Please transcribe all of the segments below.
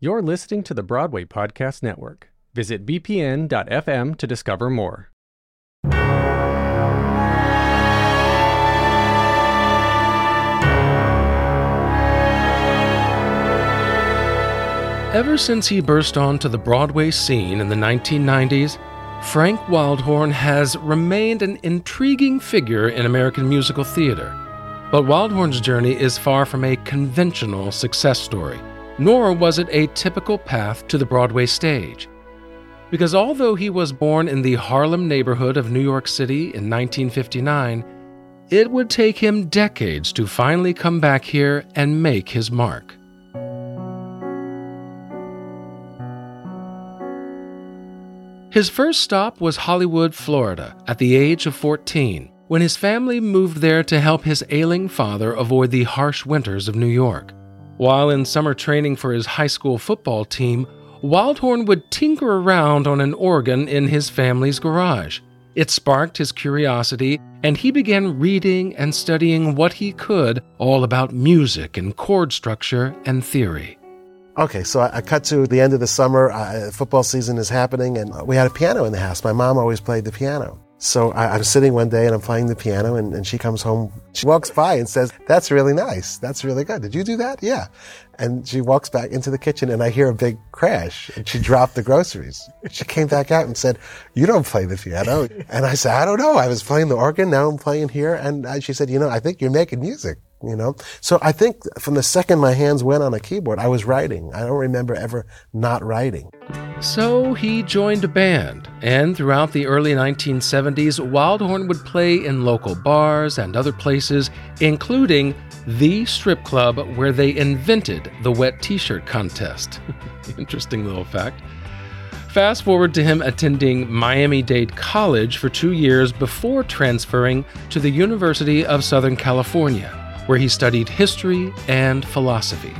You're listening to the Broadway Podcast Network. Visit bpn.fm to discover more. Ever since he burst onto the Broadway scene in the 1990s, Frank Wildhorn has remained an intriguing figure in American musical theater. But Wildhorn's journey is far from a conventional success story, nor was it a typical path to the Broadway stage. Because although he was born in the Harlem neighborhood of New York City in 1959, it would take him decades to finally come back here and make his mark. His first stop was Hollywood, Florida, at the age of 14, when his family moved there to help his ailing father avoid the harsh winters of New York. While in summer training for his high school football team, Wildhorn would tinker around on an organ in his family's garage. It sparked his curiosity, and he began reading and studying what he could all about music and chord structure and theory. Okay, so I, cut to the end of the summer. Uh, football season is happening, and we had a piano in the house. My mom always played the piano. So I, am sitting one day and I'm playing the piano, and, and she comes home. She walks by and says, That's really nice. That's really good. Did you do that? Yeah. And she walks back into the kitchen, and I hear a big crash, and she dropped the groceries. She came back out and said, You don't play the piano. And I said, I don't know. I was playing the organ, now I'm playing here. And she said, You know, I think you're making music you know? So i think from the second my hands went on a keyboard i was writing. I don't remember ever not writing. So he joined a band and throughout the early 1970s wildhorn would play in local bars and other places including the strip club where they invented the wet t-shirt contest. Interesting little fact. Fast forward to him attending Miami Dade College for two years before transferring to the University of Southern California, where he studied history and philosophy.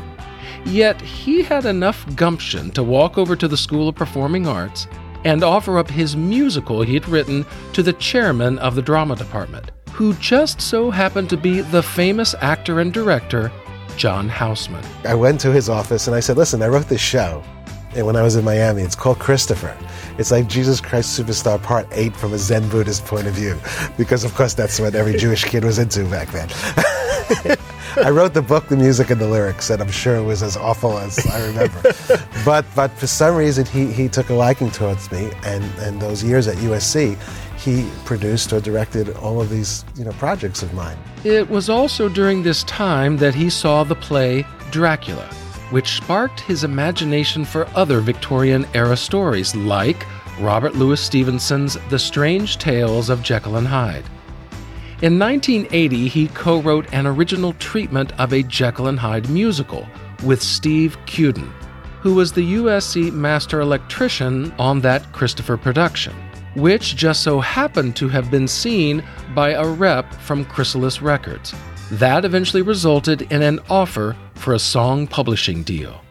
Yet he had enough gumption to walk over to the School of Performing Arts and offer up his musical he'd written to the chairman of the drama department, who just so happened to be the famous actor and director John Houseman. I went to his office and I said, Listen, I wrote this show when I was in Miami. It's called Christopher. It's like Jesus Christ Superstar Part 8 from a Zen Buddhist point of view, because of course that's what every Jewish kid was into back then. I wrote the book, the music, and the lyrics, and I'm sure it was as awful as I remember. but but for some reason, he, he took a liking towards me, and, and those years at USC, he produced or directed all of these you know projects of mine. It was also during this time that he saw the play Dracula, which sparked his imagination for other Victorian era stories like Robert Louis Stevenson's The Strange Tales of Jekyll and Hyde. In 1980, he co wrote an original treatment of a Jekyll and Hyde musical with Steve Cuden, who was the USC master electrician on that Christopher production, which just so happened to have been seen by a rep from Chrysalis Records. That eventually resulted in an offer for a song publishing deal.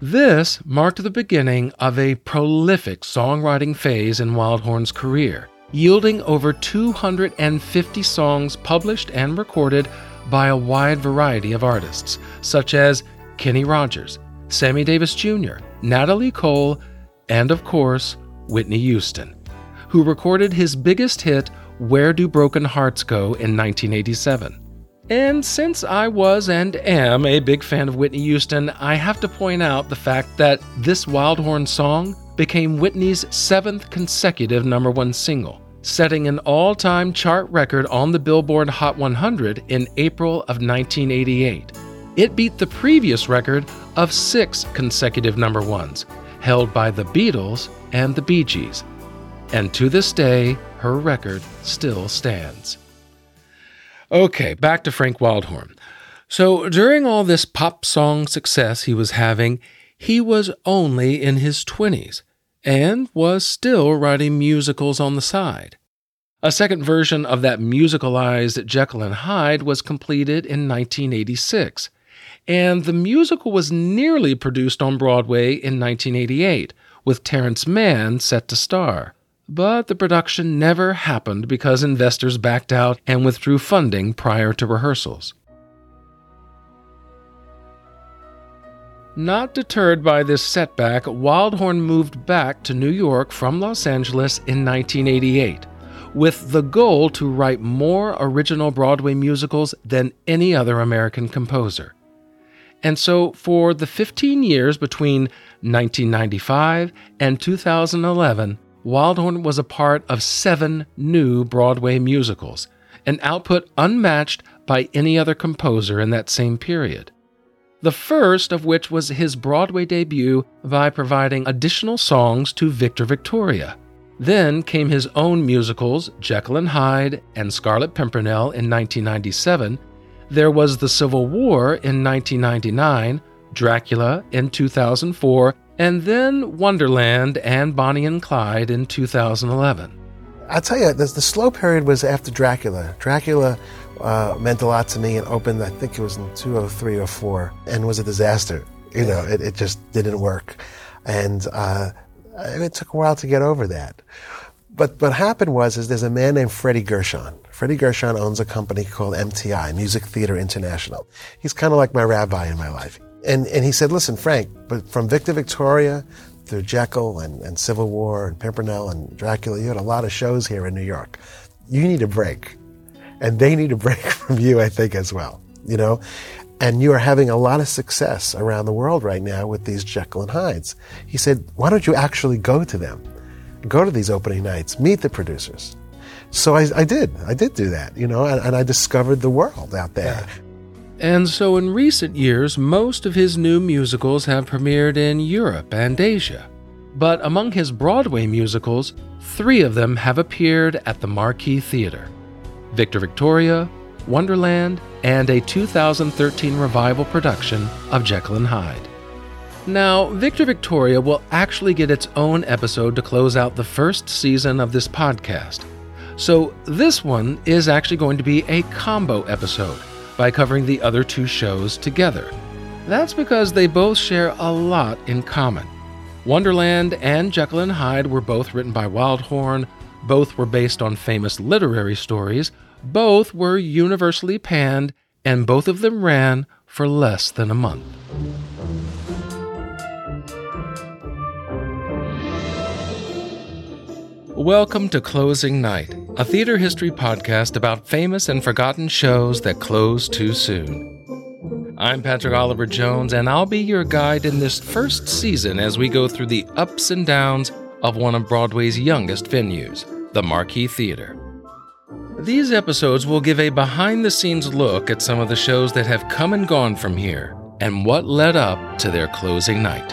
This marked the beginning of a prolific songwriting phase in Wildhorn's career yielding over 250 songs published and recorded by a wide variety of artists, such as Kenny Rogers, Sammy Davis Jr., Natalie Cole, and of course, Whitney Houston, who recorded his biggest hit, Where Do Broken Hearts Go, in 1987. And since I was and am a big fan of Whitney Houston, I have to point out the fact that this Wildhorn song became Whitney's seventh consecutive number one single, setting an all time chart record on the Billboard Hot 100 in April of 1988. It beat the previous record of six consecutive number ones, held by the Beatles and the Bee Gees. And to this day, her record still stands. Okay, back to Frank Wildhorn. So, during all this pop song success he was having, he was only in his 20s and was still writing musicals on the side. A second version of that musicalized Jekyll and Hyde was completed in 1986, and the musical was nearly produced on Broadway in 1988, with Terrence Mann set to star. But the production never happened because investors backed out and withdrew funding prior to rehearsals. Not deterred by this setback, Wildhorn moved back to New York from Los Angeles in 1988 with the goal to write more original Broadway musicals than any other American composer. And so, for the 15 years between 1995 and 2011, Wildhorn was a part of seven new Broadway musicals, an output unmatched by any other composer in that same period. The first of which was his Broadway debut by providing additional songs to Victor Victoria. Then came his own musicals, Jekyll and Hyde and Scarlet Pimpernel in 1997. There was The Civil War in 1999, Dracula in 2004, and then Wonderland and Bonnie and Clyde in 2011. I'll tell you, the, the slow period was after Dracula. Dracula uh, meant a lot to me and opened, I think it was in 203 or 4, and was a disaster. You know, it, it just didn't work. And uh, it took a while to get over that. But what happened was, is there's a man named Freddie Gershon. Freddie Gershon owns a company called MTI, Music Theater International. He's kind of like my rabbi in my life. And, and he said, listen, Frank, but from Victor Victoria through Jekyll and, and Civil War and Pimpernel and Dracula, you had a lot of shows here in New York. You need a break. And they need a break from you, I think, as well. You know? And you are having a lot of success around the world right now with these Jekyll and Hydes. He said, why don't you actually go to them? Go to these opening nights, meet the producers. So I, I did. I did do that, you know, and, and I discovered the world out there. And so in recent years, most of his new musicals have premiered in Europe and Asia. But among his Broadway musicals, three of them have appeared at the Marquis Theater Victor Victoria, Wonderland, and a 2013 revival production of Jekyll and Hyde. Now, Victor Victoria will actually get its own episode to close out the first season of this podcast. So, this one is actually going to be a combo episode by covering the other two shows together. That's because they both share a lot in common. Wonderland and Jekyll and Hyde were both written by Wildhorn, both were based on famous literary stories, both were universally panned, and both of them ran for less than a month. Welcome to Closing Night, a theater history podcast about famous and forgotten shows that close too soon. I'm Patrick Oliver Jones, and I'll be your guide in this first season as we go through the ups and downs of one of Broadway's youngest venues, the Marquis Theater. These episodes will give a behind the scenes look at some of the shows that have come and gone from here and what led up to their closing night.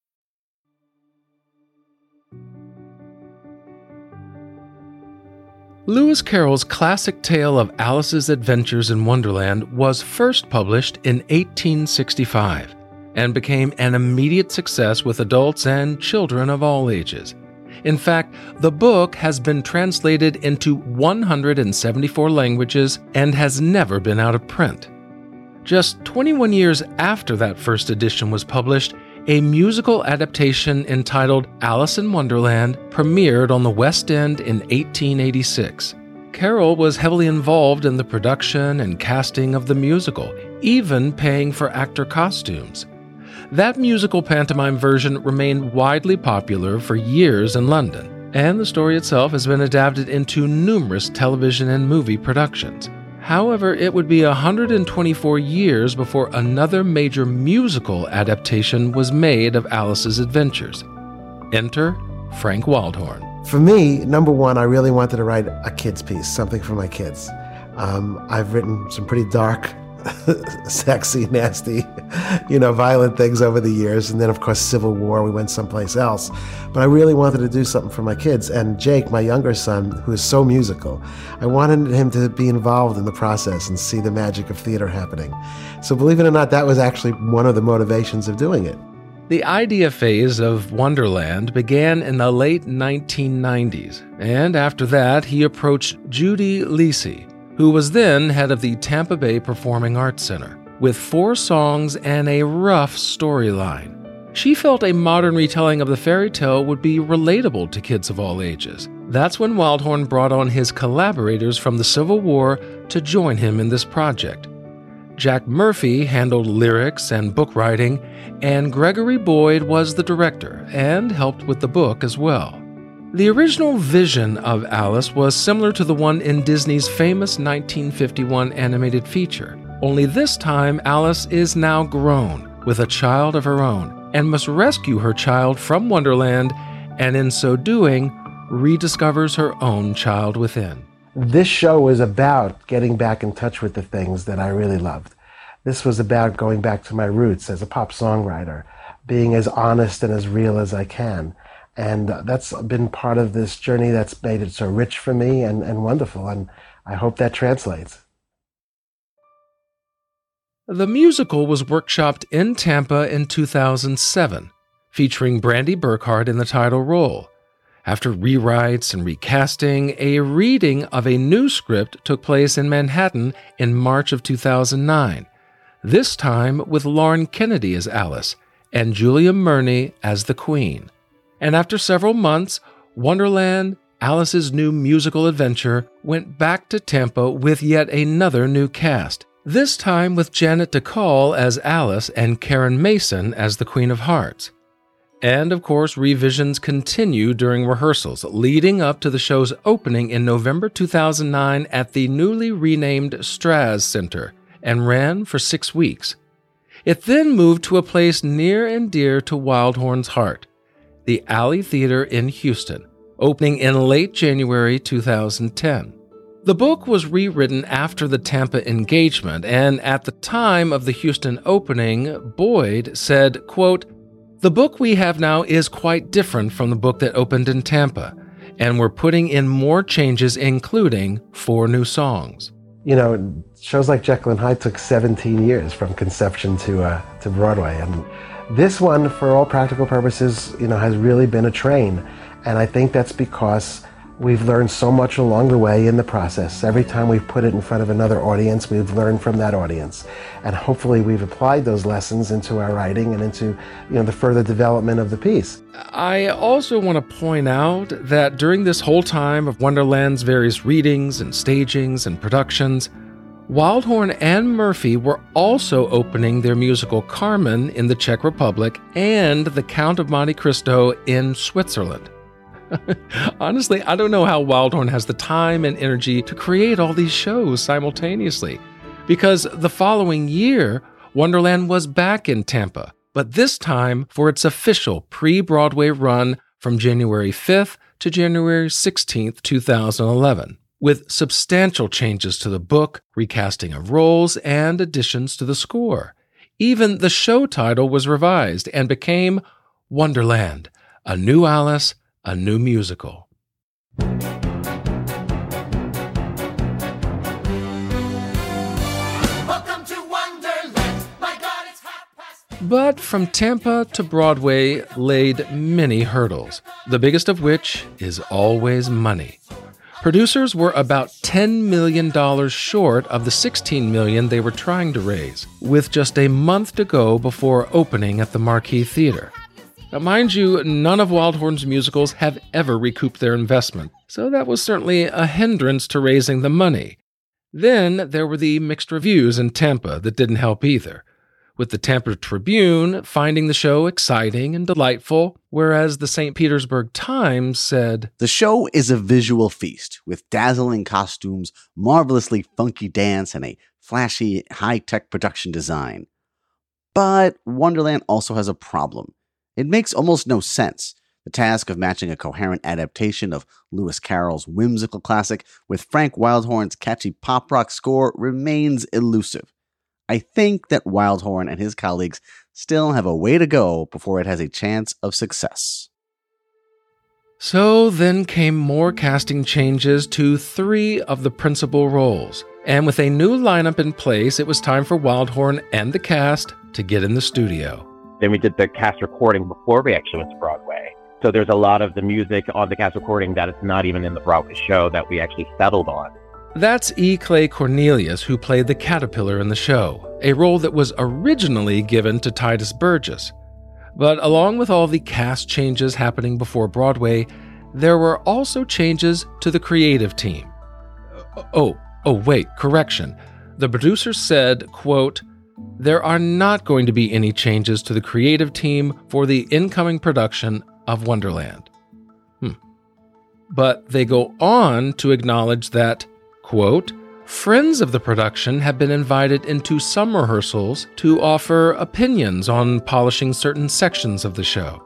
Lewis Carroll's classic tale of Alice's adventures in Wonderland was first published in 1865 and became an immediate success with adults and children of all ages. In fact, the book has been translated into 174 languages and has never been out of print. Just 21 years after that first edition was published, a musical adaptation entitled Alice in Wonderland premiered on the West End in 1886. Carroll was heavily involved in the production and casting of the musical, even paying for actor costumes. That musical pantomime version remained widely popular for years in London, and the story itself has been adapted into numerous television and movie productions. However, it would be 124 years before another major musical adaptation was made of Alice's adventures. Enter Frank Wildhorn. For me, number one, I really wanted to write a kids' piece, something for my kids. Um, I've written some pretty dark sexy, nasty, you know, violent things over the years. And then, of course, Civil War, we went someplace else. But I really wanted to do something for my kids. And Jake, my younger son, who is so musical, I wanted him to be involved in the process and see the magic of theater happening. So, believe it or not, that was actually one of the motivations of doing it. The idea phase of Wonderland began in the late 1990s, and after that, he approached Judy Lisi, who was then head of the Tampa Bay Performing Arts Center, with four songs and a rough storyline. She felt a modern retelling of the fairy tale would be relatable to kids of all ages. That's when Wildhorn brought on his collaborators from the Civil War to join him in this project. Jack Murphy handled lyrics and book writing, and Gregory Boyd was the director and helped with the book as well. The original vision of Alice was similar to the one in Disney's famous 1951 animated feature, only this time Alice is now grown with a child of her own and must rescue her child from Wonderland, and in so doing, rediscovers her own child within. This show was about getting back in touch with the things that I really loved. This was about going back to my roots as a pop songwriter, being as honest and as real as I can. And that's been part of this journey that's made it so rich for me and, and wonderful. And I hope that translates. The musical was workshopped in Tampa in 2007, featuring Brandi Burkhardt in the title role. After rewrites and recasting, a reading of a new script took place in Manhattan in March of 2009, this time with Lauren Kennedy as Alice and Julia Murney as the Queen. And after several months, Wonderland, Alice's new musical adventure, went back to Tampa with yet another new cast, this time with Janet Dacal as Alice and Karen Mason as the Queen of Hearts. And of course, revisions continue during rehearsals, leading up to the show's opening in November 2009 at the newly renamed Straz Center and ran for six weeks. It then moved to a place near and dear to Wildhorn's heart, the Alley Theater in Houston, opening in late January 2010. The book was rewritten after the Tampa engagement, and at the time of the Houston opening, Boyd said, quote, the book we have now is quite different from the book that opened in Tampa, and we're putting in more changes, including four new songs. You know, shows like Jekyll and Hyde took 17 years from conception to uh, to Broadway, and this one, for all practical purposes, you know, has really been a train, and I think that's because We've learned so much along the way in the process. Every time we've put it in front of another audience, we've learned from that audience. And hopefully we've applied those lessons into our writing and into, you know, the further development of the piece. I also want to point out that during this whole time of Wonderland's various readings and stagings and productions, Wildhorn and Murphy were also opening their musical Carmen in the Czech Republic and The Count of Monte Cristo in Switzerland. Honestly, I don't know how Wildhorn has the time and energy to create all these shows simultaneously. Because the following year, Wonderland was back in Tampa, but this time for its official pre Broadway run from January 5th to January 16th, 2011, with substantial changes to the book, recasting of roles, and additions to the score. Even the show title was revised and became Wonderland, a new Alice a new musical. But from Tampa to Broadway laid many hurdles, the biggest of which is always money. Producers were about $10 million short of the 16 million they were trying to raise, with just a month to go before opening at the Marquis Theater. Now, mind you, none of Wildhorn's musicals have ever recouped their investment, so that was certainly a hindrance to raising the money. Then there were the mixed reviews in Tampa that didn't help either, with the Tampa Tribune finding the show exciting and delightful, whereas the St. Petersburg Times said, The show is a visual feast with dazzling costumes, marvelously funky dance, and a flashy, high tech production design. But Wonderland also has a problem. It makes almost no sense. The task of matching a coherent adaptation of Lewis Carroll's whimsical classic with Frank Wildhorn's catchy pop rock score remains elusive. I think that Wildhorn and his colleagues still have a way to go before it has a chance of success. So then came more casting changes to three of the principal roles. And with a new lineup in place, it was time for Wildhorn and the cast to get in the studio. Then we did the cast recording before we actually went to Broadway. So there's a lot of the music on the cast recording that is not even in the Broadway show that we actually settled on. That's E. Clay Cornelious, who played the caterpillar in the show, a role that was originally given to Titus Burgess. But along with all the cast changes happening before Broadway, there were also changes to the creative team. Oh, oh wait, correction. The producer said, quote, there are not going to be any changes to the creative team for the incoming production of Wonderland. Hmm. But they go on to acknowledge that, quote, friends of the production have been invited into some rehearsals to offer opinions on polishing certain sections of the show.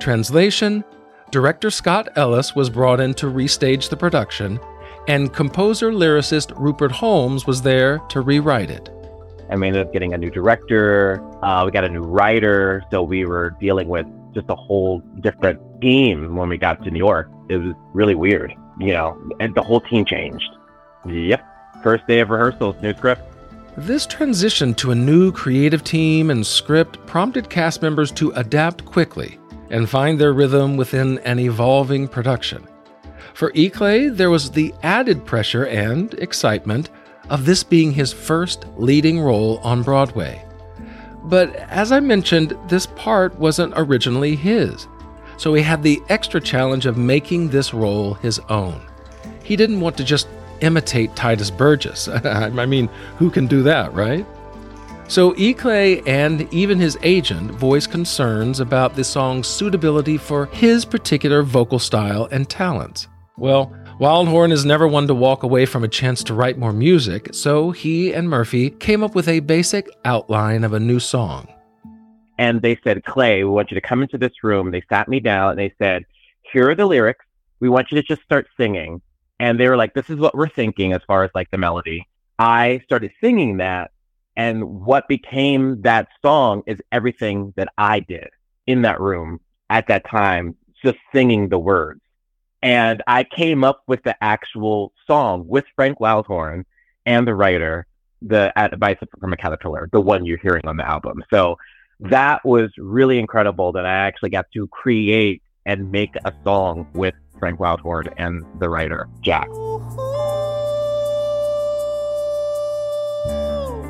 Translation Director Scott Ellis was brought in to restage the production, and composer lyricist Rupert Holmes was there to rewrite it and we ended up getting a new director. Uh, we got a new writer, so we were dealing with just a whole different team when we got to New York. It was really weird, you know, and the whole team changed. Yep, first day of rehearsals, new script. This transition to a new creative team and script prompted cast members to adapt quickly and find their rhythm within an evolving production. For E. Clay, there was the added pressure and excitement of this being his first leading role on Broadway. But as I mentioned, this part wasn't originally his, so he had the extra challenge of making this role his own. He didn't want to just imitate Titus Burgess. I mean, who can do that, right? So E. Clay and even his agent voiced concerns about the song's suitability for his particular vocal style and talents. Well, Wildhorn is never one to walk away from a chance to write more music, so he and Murphy came up with a basic outline of a new song. And they said, Clay, we want you to come into this room. They sat me down and they said, Here are the lyrics. We want you to just start singing. And they were like, This is what we're thinking as far as like the melody. I started singing that. And what became that song is everything that I did in that room at that time, just singing the words. And I came up with the actual song with Frank Wildhorn and the writer, the Advice from a Caterpillar, the one you're hearing on the album. So that was really incredible that I actually got to create and make a song with Frank Wildhorn and the writer, Jack.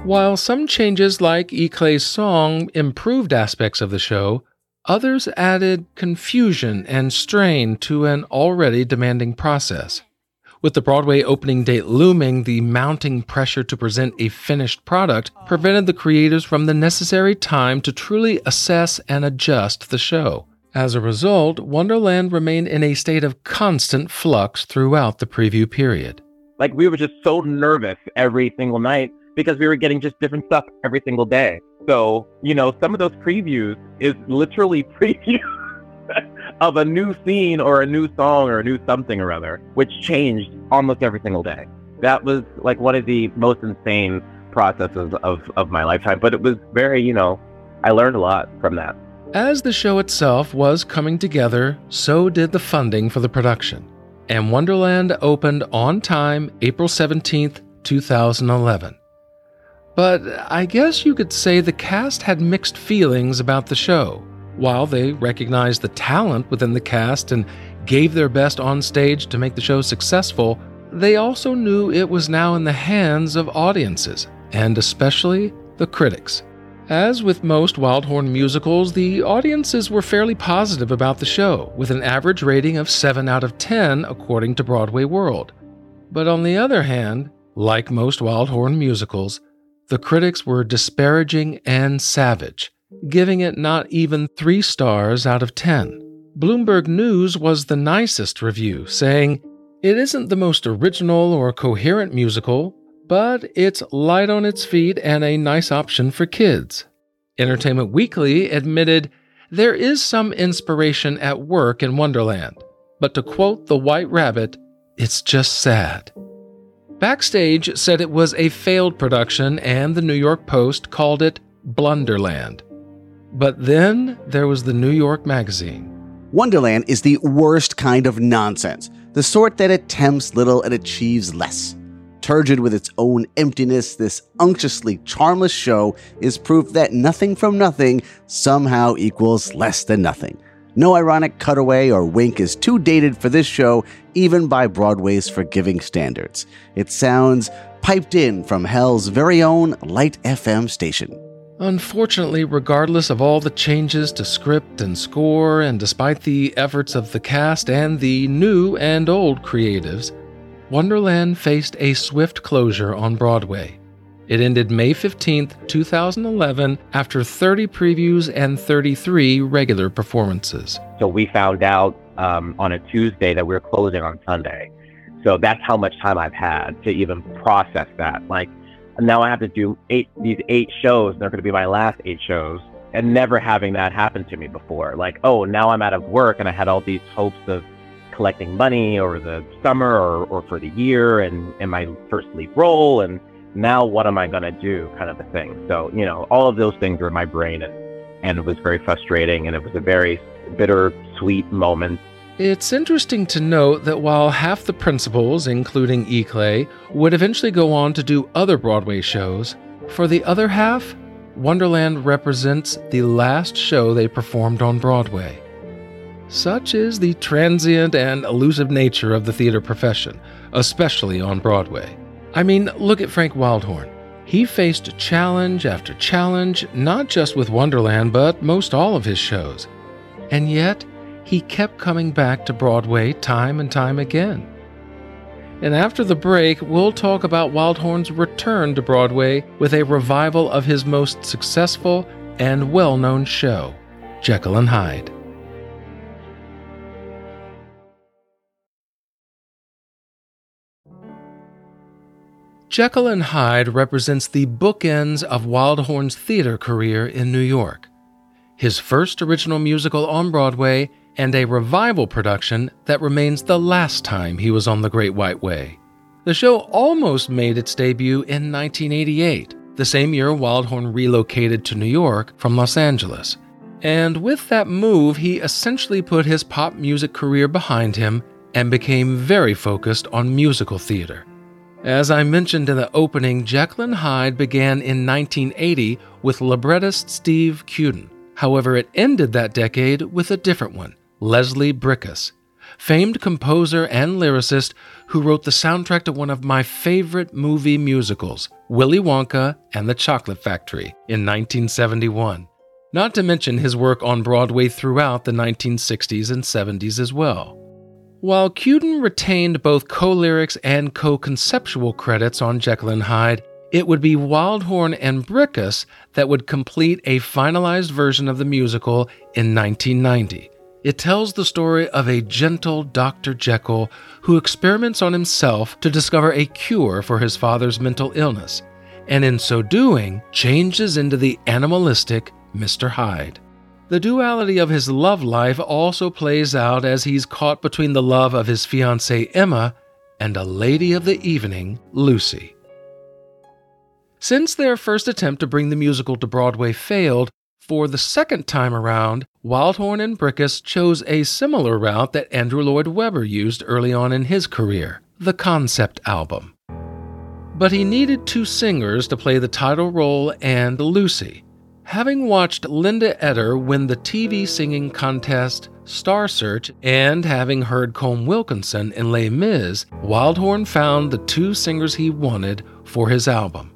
While some changes like E. Clay's song improved aspects of the show, Others added confusion and strain to an already demanding process. With the Broadway opening date looming, the mounting pressure to present a finished product prevented the creators from the necessary time to truly assess and adjust the show. As a result, Wonderland remained in a state of constant flux throughout the preview period. Like, we were just so nervous every single night because we were getting just different stuff every single day. So, you know, some of those previews is literally previews of a new scene or a new song or a new something or other, which changed almost every single day. That was like one of the most insane processes of, of my lifetime. But it was very, you know, I learned a lot from that. As the show itself was coming together, so did the funding for the production. And Wonderland opened on time April 17th, 2011. But I guess you could say the cast had mixed feelings about the show. While they recognized the talent within the cast and gave their best on stage to make the show successful, they also knew it was now in the hands of audiences, and especially the critics. As with most Wildhorn musicals, the audiences were fairly positive about the show, with an average rating of 7 out of 10 according to Broadway World. But on the other hand, like most Wildhorn musicals, the critics were disparaging and savage, giving it not even three stars out of ten. Bloomberg News was the nicest review, saying, It isn't the most original or coherent musical, but it's light on its feet and a nice option for kids. Entertainment Weekly admitted, There is some inspiration at work in Wonderland, but to quote The White Rabbit, it's just sad. Backstage said it was a failed production, and the New York Post called it Blunderland. But then there was the New York Magazine. Wonderland is the worst kind of nonsense, the sort that attempts little and achieves less. Turgid with its own emptiness, this unctuously charmless show is proof that nothing from nothing somehow equals less than nothing. No ironic cutaway or wink is too dated for this show, even by Broadway's forgiving standards. It sounds piped in from hell's very own Light FM station. Unfortunately, regardless of all the changes to script and score, and despite the efforts of the cast and the new and old creatives, Wonderland faced a swift closure on Broadway. It ended May 15, 2011, after 30 previews and 33 regular performances. So we found out um, on a Tuesday that we were closing on Sunday. So that's how much time I've had to even process that. Like now I have to do eight these eight shows, they're going to be my last eight shows, and never having that happen to me before. Like, oh, now I'm out of work, and I had all these hopes of collecting money over the summer or, or for the year, and in my first lead role, and now what am I going to do kind of a thing. So, you know, all of those things were in my brain and, and it was very frustrating and it was a very bitter, sweet moment. It's interesting to note that while half the principals, including E. Clay, would eventually go on to do other Broadway shows, for the other half, Wonderland represents the last show they performed on Broadway. Such is the transient and elusive nature of the theater profession, especially on Broadway. I mean, look at Frank Wildhorn. He faced challenge after challenge, not just with Wonderland, but most all of his shows. And yet, he kept coming back to Broadway time and time again. And after the break, we'll talk about Wildhorn's return to Broadway with a revival of his most successful and well known show, Jekyll and Hyde. Jekyll and Hyde represents the bookends of Wildhorn's theater career in New York. His first original musical on Broadway and a revival production that remains the last time he was on the Great White Way. The show almost made its debut in 1988, the same year Wildhorn relocated to New York from Los Angeles. And with that move, he essentially put his pop music career behind him and became very focused on musical theater. As I mentioned in the opening, and Hyde began in 1980 with librettist Steve Cuden. However, it ended that decade with a different one, Leslie Bricusse, famed composer and lyricist who wrote the soundtrack to one of my favorite movie musicals, Willy Wonka and the Chocolate Factory, in 1971. Not to mention his work on Broadway throughout the 1960s and 70s as well. While Cuden retained both co lyrics and co conceptual credits on Jekyll and Hyde, it would be Wildhorn and Bricusse that would complete a finalized version of the musical in 1990. It tells the story of a gentle Dr. Jekyll who experiments on himself to discover a cure for his father's mental illness, and in so doing, changes into the animalistic Mr. Hyde. The duality of his love life also plays out as he's caught between the love of his fiancée Emma and a lady of the evening, Lucy. Since their first attempt to bring the musical to Broadway failed, for the second time around, Wildhorn and Bricusse chose a similar route that Andrew Lloyd Webber used early on in his career the concept album. But he needed two singers to play the title role and Lucy. Having watched Linda Eder win the TV singing contest Star Search and having heard Colm Wilkinson in Les Mis, Wildhorn found the two singers he wanted for his album.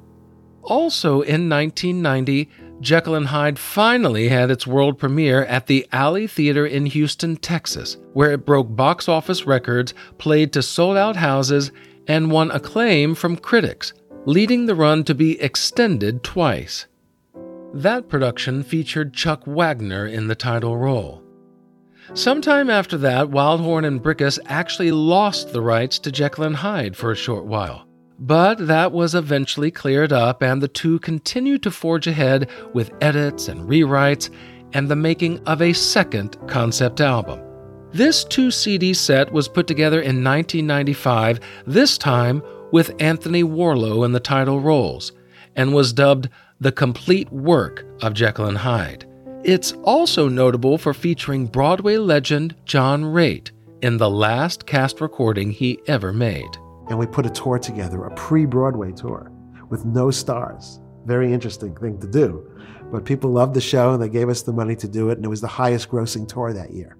Also in 1990, Jekyll and Hyde finally had its world premiere at the Alley Theater in Houston, Texas, where it broke box office records, played to sold out houses, and won acclaim from critics, leading the run to be extended twice. That production featured Chuck Wagner in the title role. Sometime after that, Wildhorn and Bricusse actually lost the rights to Jekyll and Hyde for a short while. But that was eventually cleared up, and the two continued to forge ahead with edits and rewrites and the making of a second concept album. This two CD set was put together in 1995, this time with Anthony Warlow in the title roles, and was dubbed the complete work of Jekyll and Hyde. It's also notable for featuring Broadway legend John Raitt in the last cast recording he ever made. And we put a tour together, a pre Broadway tour with no stars. Very interesting thing to do. But people loved the show and they gave us the money to do it, and it was the highest grossing tour that year.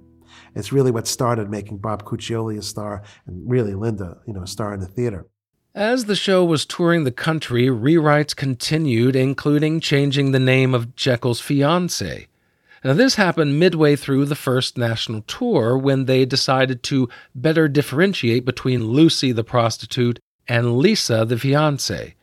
It's really what started making Bob Cuccioli a star and really Linda, you know, a star in the theater. As the show was touring the country, rewrites continued, including changing the name of Jekyll's fiancée. Now, this happened midway through the first national tour when they decided to better differentiate between Lucy the prostitute and Lisa the fiancée.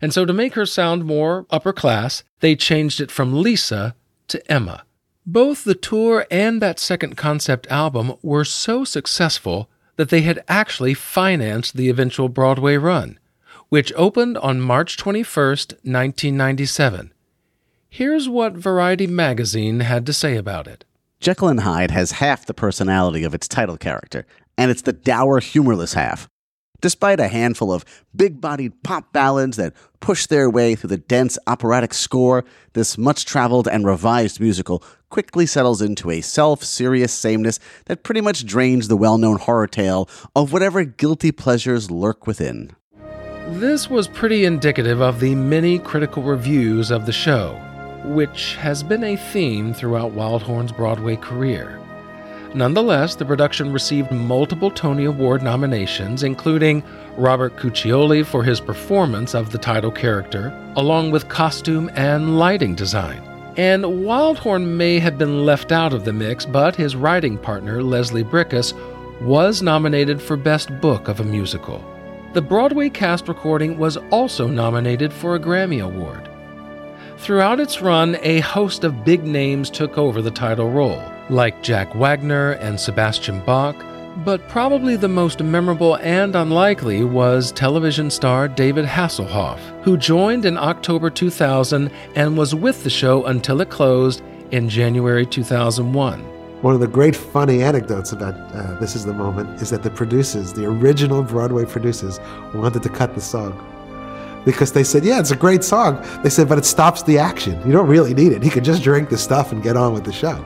And so, to make her sound more upper class, they changed it from Lisa to Emma. Both the tour and that second concept album were so successful that they had actually financed the eventual Broadway run, which opened on March 21, 1997. Here's what Variety magazine had to say about it. Jekyll and Hyde has half the personality of its title character, and it's the dour, humorless half. Despite a handful of big bodied pop ballads that push their way through the dense operatic score, this much traveled and revised musical quickly settles into a self serious sameness that pretty much drains the well known horror tale of whatever guilty pleasures lurk within. This was pretty indicative of the many critical reviews of the show which has been a theme throughout Wildhorn's Broadway career. Nonetheless, the production received multiple Tony Award nominations, including Robert Cuccioli for his performance of the title character, along with costume and lighting design. And Wildhorn may have been left out of the mix, but his writing partner, Leslie Bricusse, was nominated for Best Book of a Musical. The Broadway cast recording was also nominated for a Grammy Award. Throughout its run, a host of big names took over the title role, like Jack Wagner and Sebastian Bach, but probably the most memorable and unlikely was television star David Hasselhoff, who joined in October 2000 and was with the show until it closed in January 2001. One of the great funny anecdotes about uh, This Is the Moment is that the producers, the original Broadway producers, wanted to cut the song because they said, yeah, it's a great song. They said, but it stops the action. You don't really need it. He could just drink the stuff and get on with the show.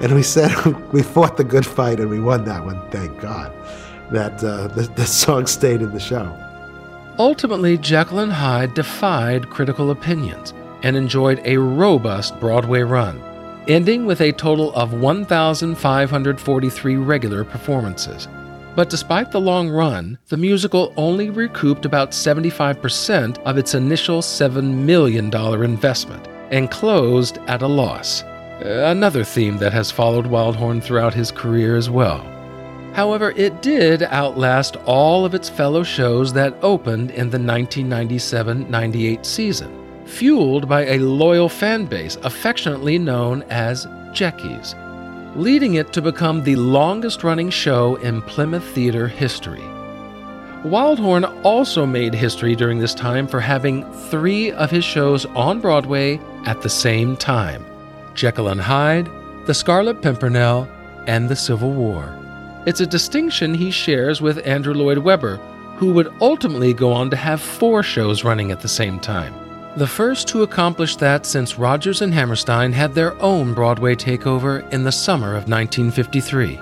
And we said, we fought the good fight and we won that one, thank God, that uh, the, the song stayed in the show. Ultimately, Jekyll and Hyde defied critical opinions and enjoyed a robust Broadway run, ending with a total of 1,543 regular performances. But despite the long run, the musical only recouped about 75% of its initial $7 million investment and closed at a loss. Uh, another theme that has followed Wildhorn throughout his career as well. However, it did outlast all of its fellow shows that opened in the 1997 98 season, fueled by a loyal fan base affectionately known as Jeckies leading it to become the longest running show in Plymouth theater history. Wildhorn also made history during this time for having three of his shows on Broadway at the same time Jekyll and Hyde, The Scarlet Pimpernel, and The Civil War. It's a distinction he shares with Andrew Lloyd Webber, who would ultimately go on to have four shows running at the same time the first to accomplish that since Rodgers and Hammerstein had their own Broadway takeover in the summer of 1953.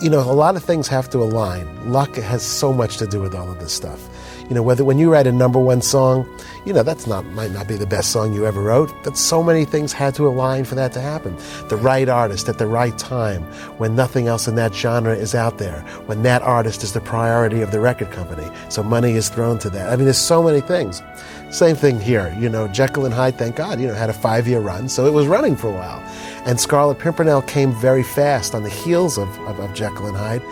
You know, a lot of things have to align. Luck has so much to do with all of this stuff. You know, whether when you write a number one song, you know, that's not might not be the best song you ever wrote, but so many things had to align for that to happen. The right artist at the right time, when nothing else in that genre is out there, when that artist is the priority of the record company. So money is thrown to that. I mean, there's so many things. Same thing here. You know, Jekyll and Hyde, thank God, you know, had a five year run, so it was running for a while. And Scarlet Pimpernel came very fast on the heels of, of, of Jekyll and Hyde.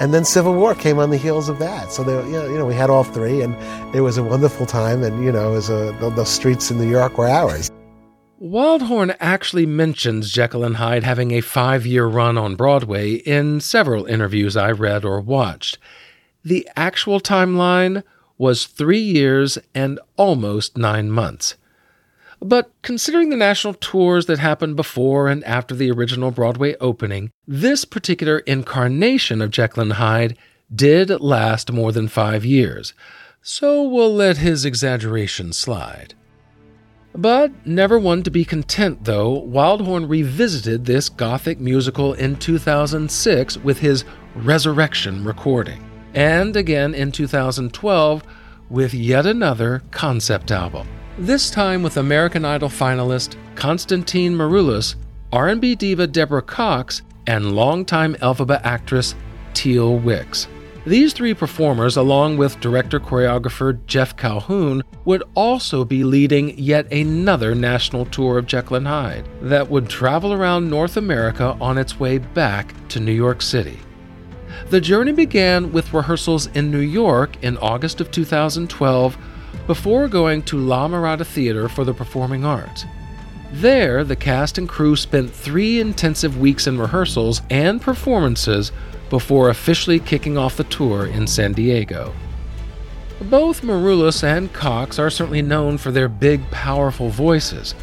And then Civil War came on the heels of that. So they, you know, we had all three, and it was a wonderful time. And you know, as a, the, the streets in New York were ours. Wildhorn actually mentions Jekyll and Hyde having a five year run on Broadway in several interviews I read or watched. The actual timeline was three years and almost nine months. But considering the national tours that happened before and after the original Broadway opening, this particular incarnation of Jekyll and Hyde did last more than five years. so we'll let his exaggeration slide. But never one to be content, though, Wildhorn revisited this Gothic musical in 2006 with his Resurrection recording, and again in 2012 with yet another concept album. This time with American Idol finalist Constantine Maroulis, R&B diva Deborah Cox, and longtime Elphaba actress Teal Wicks. These three performers, along with director choreographer Jeff Calhoun, would also be leading yet another national tour of Jekyll and Hyde that would travel around North America on its way back to New York City. The journey began with rehearsals in New York in August of 2012 before going to La Mirada Theater for the Performing Arts. There, the cast and crew spent three intensive weeks in rehearsals and performances before officially kicking off the tour in San Diego. Both Maroulis and Cox are certainly known for their big, powerful voices,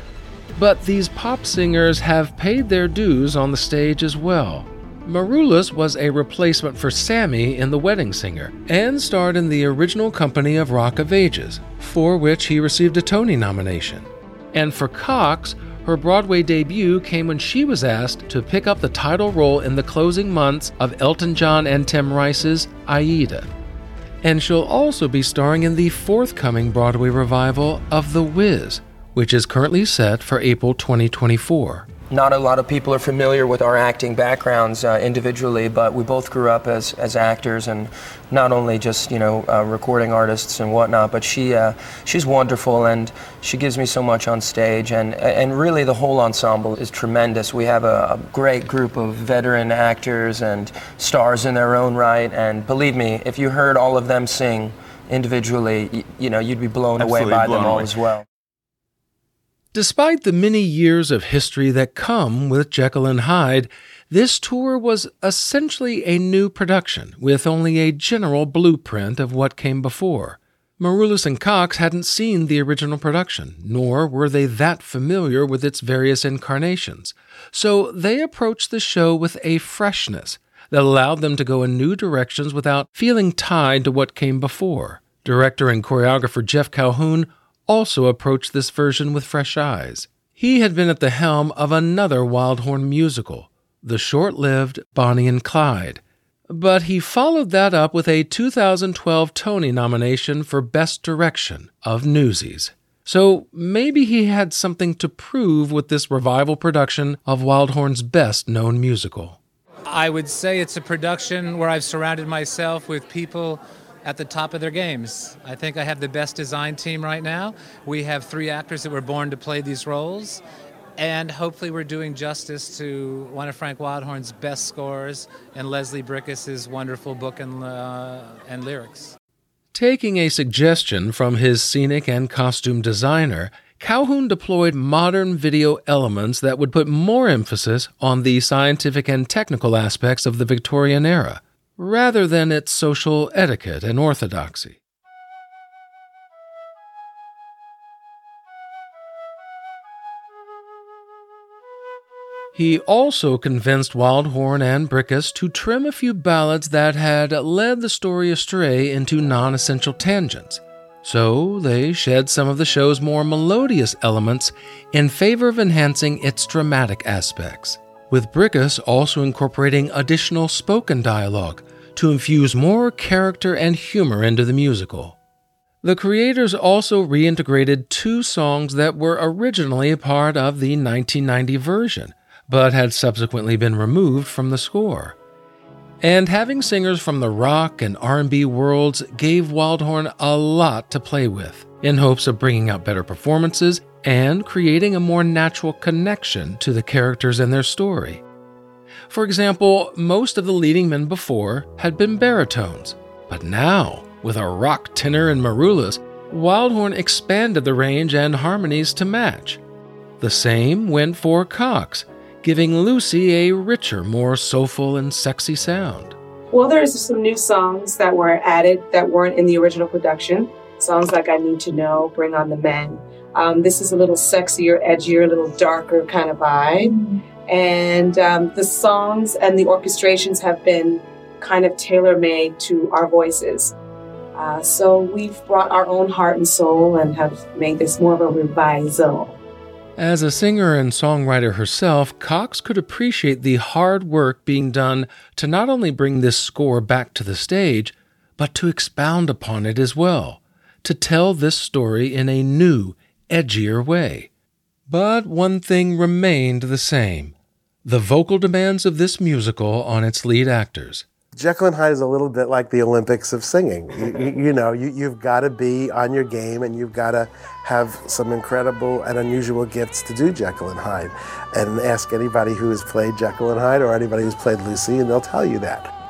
but these pop singers have paid their dues on the stage as well. Maroulis was a replacement for Sammy in The Wedding Singer and starred in the original company of Rock of Ages, for which he received a Tony nomination. And for Cox, her Broadway debut came when she was asked to pick up the title role in the closing months of Elton John and Tim Rice's Aida. And she'll also be starring in the forthcoming Broadway revival of The Wiz, which is currently set for April 2024. Not a lot of people are familiar with our acting backgrounds uh, individually, but we both grew up as, as actors and not only just you know uh, recording artists and whatnot. But she uh, she's wonderful and she gives me so much on stage and and really the whole ensemble is tremendous. We have a, a great group of veteran actors and stars in their own right. And believe me, if you heard all of them sing individually, you, you know you'd be blown Absolutely away by blown them all away. as well. Despite the many years of history that come with Jekyll and Hyde, this tour was essentially a new production with only a general blueprint of what came before. Maroulis and Cox hadn't seen the original production, nor were they that familiar with its various incarnations, so they approached the show with a freshness that allowed them to go in new directions without feeling tied to what came before. Director and choreographer Jeff Calhoun also approached this version with fresh eyes. He had been at the helm of another Wildhorn musical, the short lived Bonnie and Clyde, but he followed that up with a 2012 Tony nomination for Best Direction of Newsies. So maybe he had something to prove with this revival production of Wildhorn's best known musical. I would say it's a production where I've surrounded myself with people at the top of their games. I think I have the best design team right now. We have three actors that were born to play these roles. And hopefully, we're doing justice to one of Frank Wildhorn's best scores and Leslie Bricusse's wonderful book and, uh, and lyrics. Taking a suggestion from his scenic and costume designer, Calhoun deployed modern video elements that would put more emphasis on the scientific and technical aspects of the Victorian era, rather than its social etiquette and orthodoxy. He also convinced Wildhorn and Bricusse to trim a few ballads that had led the story astray into non essential tangents. So they shed some of the show's more melodious elements in favor of enhancing its dramatic aspects, with Bricusse also incorporating additional spoken dialogue to infuse more character and humor into the musical. The creators also reintegrated two songs that were originally a part of the 1990 version, but had subsequently been removed from the score. And having singers from the rock and R&B worlds gave Wildhorn a lot to play with, in hopes of bringing out better performances and creating a more natural connection to the characters and their story. For example, most of the leading men before had been baritones, but now, with a rock tenor and Maroulis, Wildhorn expanded the range and harmonies to match. The same went for Cox, giving Lucy a richer, more soulful and sexy sound. Well, there's some new songs that were added that weren't in the original production. Songs like I Need to Know, Bring on the Men. Um, this is a little sexier, edgier, a little darker kind of vibe. And um, the songs and the orchestrations have been kind of tailor made to our voices. Uh, so we've brought our own heart and soul and have made this more of a revisal. As a singer and songwriter herself, Cox could appreciate the hard work being done to not only bring this score back to the stage, but to expound upon it as well, to tell this story in a new, edgier way. But one thing remained the same the vocal demands of this musical on its lead actors. Jekyll and Hyde is a little bit like the Olympics of singing. You, you, know, you, you've got to be on your game and you've got to have some incredible and unusual gifts to do Jekyll and Hyde. And ask anybody who has played Jekyll and Hyde or anybody who's played Lucy, and they'll tell you that.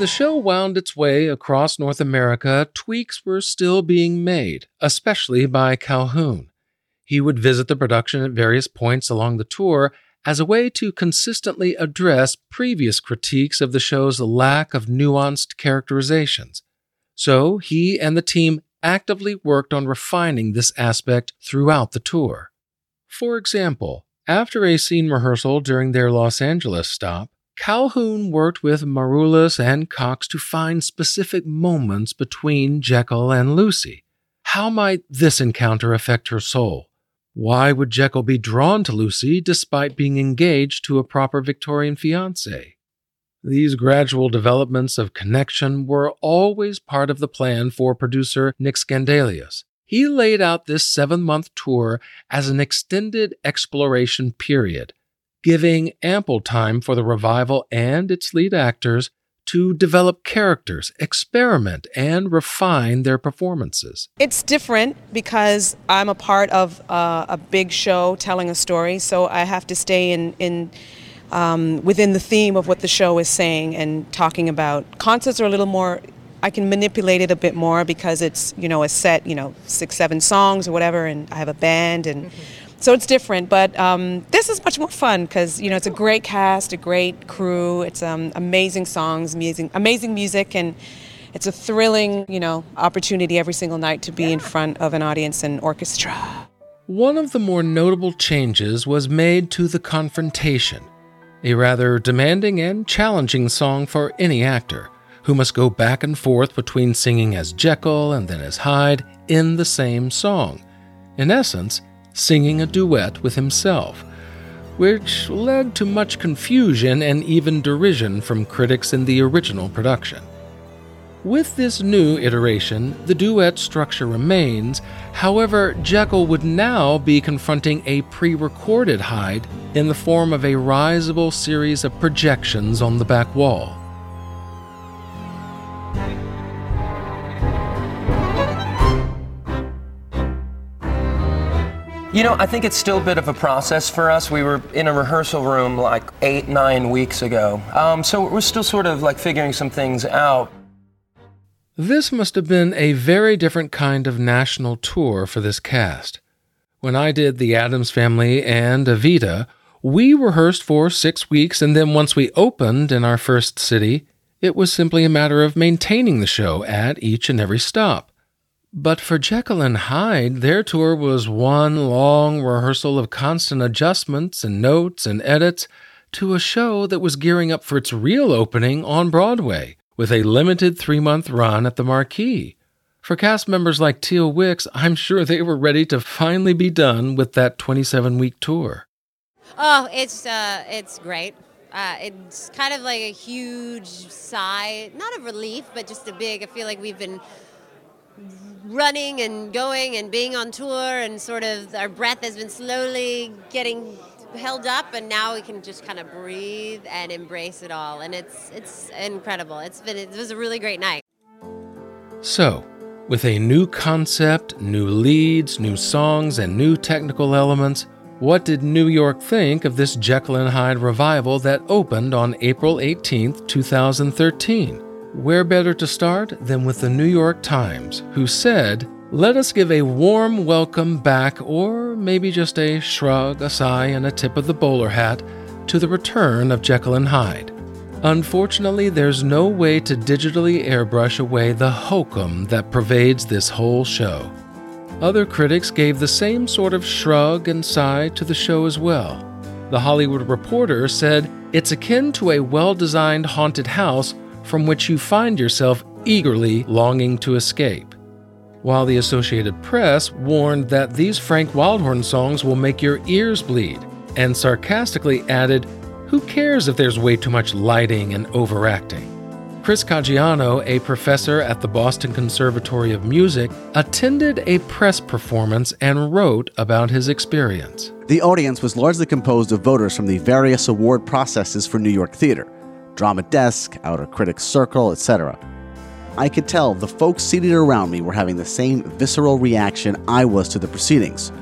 The show wound its way across North America, tweaks were still being made, especially by Calhoun. He would visit the production at various points along the tour as a way to consistently address previous critiques of the show's lack of nuanced characterizations. So he and the team actively worked on refining this aspect throughout the tour. For example, after a scene rehearsal during their Los Angeles stop, Calhoun worked with Maroulis and Cox to find specific moments between Jekyll and Lucy. How might this encounter affect her soul? Why would Jekyll be drawn to Lucy despite being engaged to a proper Victorian fiancé? These gradual developments of connection were always part of the plan for producer Nick Scandalios. He laid out this seven month tour as an extended exploration period giving ample time for the revival and its lead actors to develop characters, experiment, and refine their performances. It's different because I'm a part of uh, a big show telling a story, so I have to stay in, in um, within the theme of what the show is saying and talking about. Concerts are a little more. I can manipulate it a bit more because it's you know a set, you know six, seven songs or whatever, and I have a band and. Mm-hmm so it's different, but um, this is much more fun because you know it's a great cast, a great crew. It's um, amazing songs, amazing, amazing music, and it's a thrilling, you know, opportunity every single night to be yeah. in front of an audience and orchestra. One of the more notable changes was made to the confrontation, a rather demanding and challenging song for any actor who must go back and forth between singing as Jekyll and then as Hyde in the same song. In essence, singing a duet with himself, which led to much confusion and even derision from critics in the original production. With this new iteration, the duet structure remains, however, Jekyll would now be confronting a pre recorded Hyde in the form of a risible series of projections on the back wall. You know, I think it's still a bit of a process for us. We were in a rehearsal room like eight, nine weeks ago. Um, so we're still sort of like figuring some things out. This must have been a very different kind of national tour for this cast. When I did The Addams Family and Evita, we rehearsed for six weeks, and then once we opened in our first city, it was simply a matter of maintaining the show at each and every stop. But for Jekyll and Hyde, their tour was one long rehearsal of constant adjustments and notes and edits to a show that was gearing up for its real opening on Broadway with a limited three month run at the Marquis. For cast members like Teal Wicks, I'm sure they were ready to finally be done with that 27 week tour. Oh, it's uh, it's great. Uh, it's kind of like a huge sigh, not a relief, but just a big. I feel like we've been running and going and being on tour and sort of our breath has been slowly getting held up and now we can just kind of breathe and embrace it all. And it's it's incredible. It's been it was a really great night. So with a new concept new leads new songs and new technical elements what did New York think of this Jekyll and Hyde revival that opened on April 18, 2013? Where better to start than with the New York Times, who said, Let us give a warm welcome back, or maybe just a shrug, a sigh, and a tip of the bowler hat to the return of Jekyll and Hyde. Unfortunately, there's no way to digitally airbrush away the hokum that pervades this whole show. Other critics gave the same sort of shrug and sigh to the show as well. The Hollywood Reporter said it's akin to a well designed haunted house from which you find yourself eagerly longing to escape. While the Associated Press warned that these Frank Wildhorn songs will make your ears bleed, and sarcastically added, Who cares if there's way too much lighting and overacting? Chris Caggiano, a professor at the Boston Conservatory of Music, attended a press performance and wrote about his experience. The audience was largely composed of voters from the various award processes for New York theater drama desk, outer critics circle, etc. I could tell the folks seated around me were having the same visceral reaction I was to the proceedings.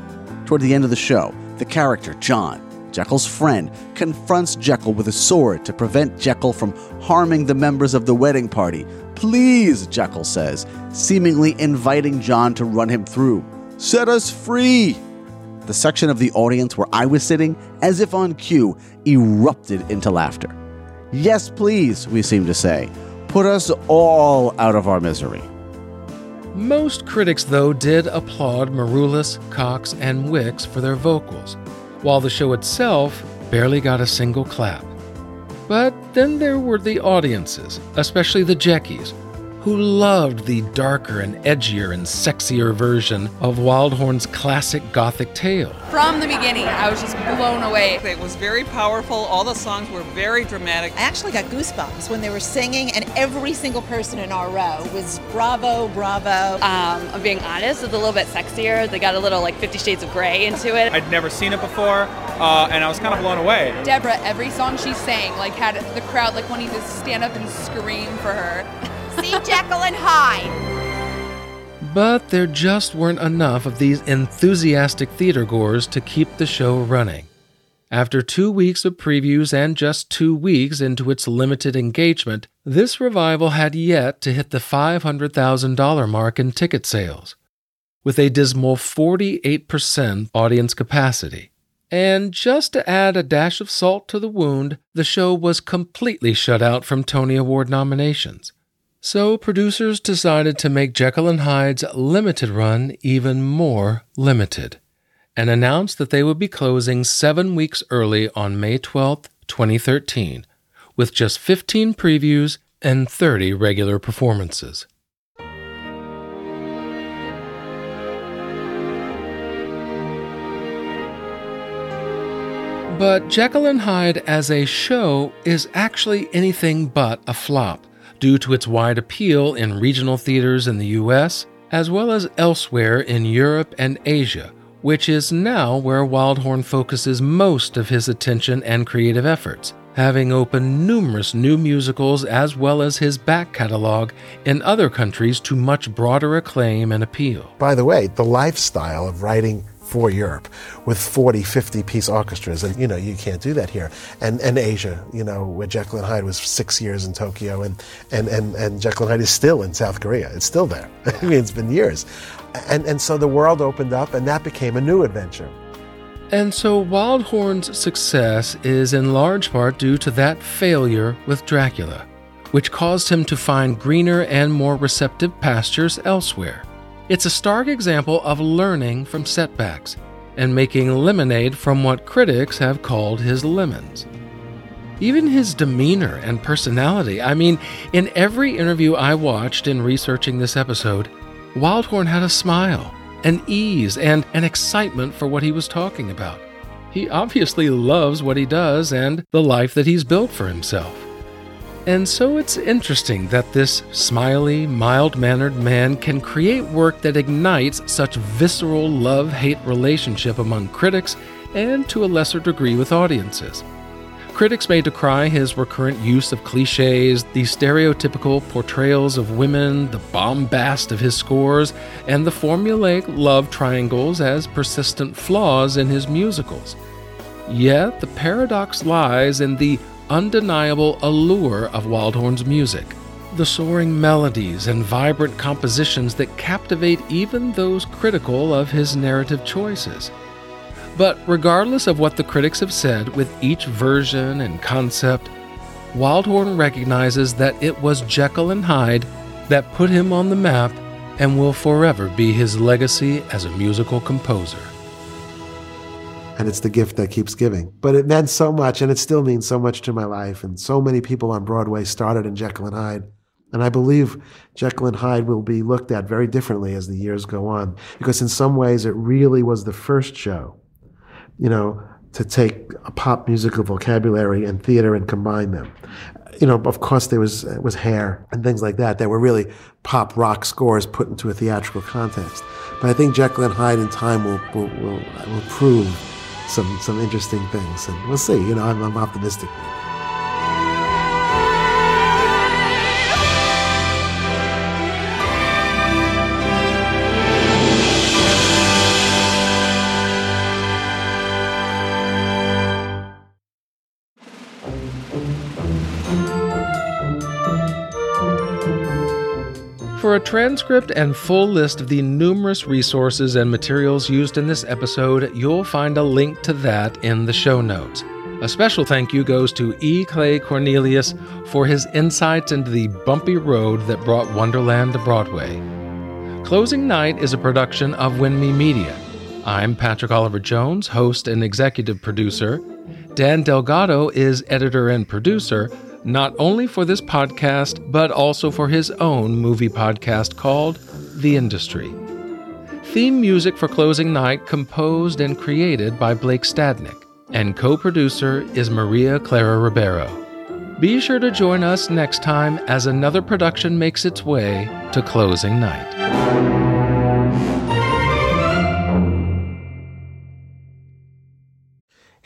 Toward the end of the show, the character, John, Jekyll's friend, confronts Jekyll with a sword to prevent Jekyll from harming the members of the wedding party. Please, Jekyll says, seemingly inviting John to run him through. Set us free! The section of the audience where I was sitting, as if on cue, erupted into laughter. Yes, please, we seem to say. Put us all out of our misery. Most critics, though, did applaud Maroulis, Cox, and Wicks for their vocals, while the show itself barely got a single clap. But then there were the audiences, especially the Jekkies, who loved the darker and edgier and sexier version of Wildhorn's classic gothic tale. From the beginning, I was just blown away. It was very powerful. All the songs were very dramatic. I actually got goosebumps when they were singing, and every single person in our row was bravo, bravo. Um, I'm being honest, it's a little bit sexier. They got a little like Fifty Shades of Grey into it. I'd never seen it before, uh, and I was kind of blown away. Deborah, every song she sang, like had the crowd like wanting to stand up and scream for her. See Jekyll and Hyde. But there just weren't enough of these enthusiastic theater goers to keep the show running. After two weeks of previews and just two weeks into its limited engagement, this revival had yet to hit the $500,000 mark in ticket sales, with a dismal 48% audience capacity. And just to add a dash of salt to the wound, the show was completely shut out from Tony Award nominations. So producers decided to make Jekyll and Hyde's limited run even more limited and announced that they would be closing seven weeks early on May 12, 2013, with just 15 previews and 30 regular performances. But Jekyll and Hyde as a show is actually anything but a flop due to its wide appeal in regional theaters in the US, as well as elsewhere in Europe and Asia, which is now where Wildhorn focuses most of his attention and creative efforts, having opened numerous new musicals as well as his back catalog in other countries to much broader acclaim and appeal. By the way, the lifestyle of writing for Europe with 40, 50 piece orchestras. And, you know, you can't do that here. And, and Asia, you know, where Jekyll and Hyde was six years in Tokyo and, and, and, and Jekyll and Hyde is still in South Korea. It's still there. I mean, it's been years. And, and so the world opened up and that became a new adventure. And so Wildhorn's success is in large part due to that failure with Dracula, which caused him to find greener and more receptive pastures elsewhere. It's a stark example of learning from setbacks and making lemonade from what critics have called his lemons. Even his demeanor and personality. I mean, in every interview I watched in researching this episode, Wildhorn had a smile, an ease, and an excitement for what he was talking about. He obviously loves what he does and the life that he's built for himself. And so it's interesting that this smiley, mild mannered man can create work that ignites such visceral love hate relationship among critics and to a lesser degree with audiences. Critics may decry his recurrent use of cliches, the stereotypical portrayals of women, the bombast of his scores, and the formulaic love triangles as persistent flaws in his musicals. Yet the paradox lies in the undeniable allure of Wildhorn's music. The soaring melodies and vibrant compositions that captivate even those critical of his narrative choices. But regardless of what the critics have said with each version and concept, Wildhorn recognizes that it was Jekyll and Hyde that put him on the map and will forever be his legacy as a musical composer. And it's the gift that keeps giving. But it meant so much, and it still means so much to my life. And so many people on Broadway started in Jekyll and Hyde. And I believe Jekyll and Hyde will be looked at very differently as the years go on, because in some ways it really was the first show, you know, to take a pop musical vocabulary and theater and combine them. You know, of course there was was hair and things like that that were really pop rock scores put into a theatrical context. But I think Jekyll and Hyde in time will will will, will prove some some interesting things, and we'll see. You know, I'm, I'm optimistic. A transcript and full list of the numerous resources and materials used in this episode, you'll find a link to that in the show notes. A special thank you goes to E. Clay Cornelious for his insights into the bumpy road that brought Wonderland to Broadway. Closing Night is a production of WINMI Media. I'm Patrick Oliver Jones, host and executive producer. Dan Delgado is editor and producer not only for this podcast, but also for his own movie podcast called The Industry. Theme music for Closing Night composed and created by Blake Stadnick, and co producer is Maria Clara Ribeiro. Be sure to join us next time as another production makes its way to Closing Night.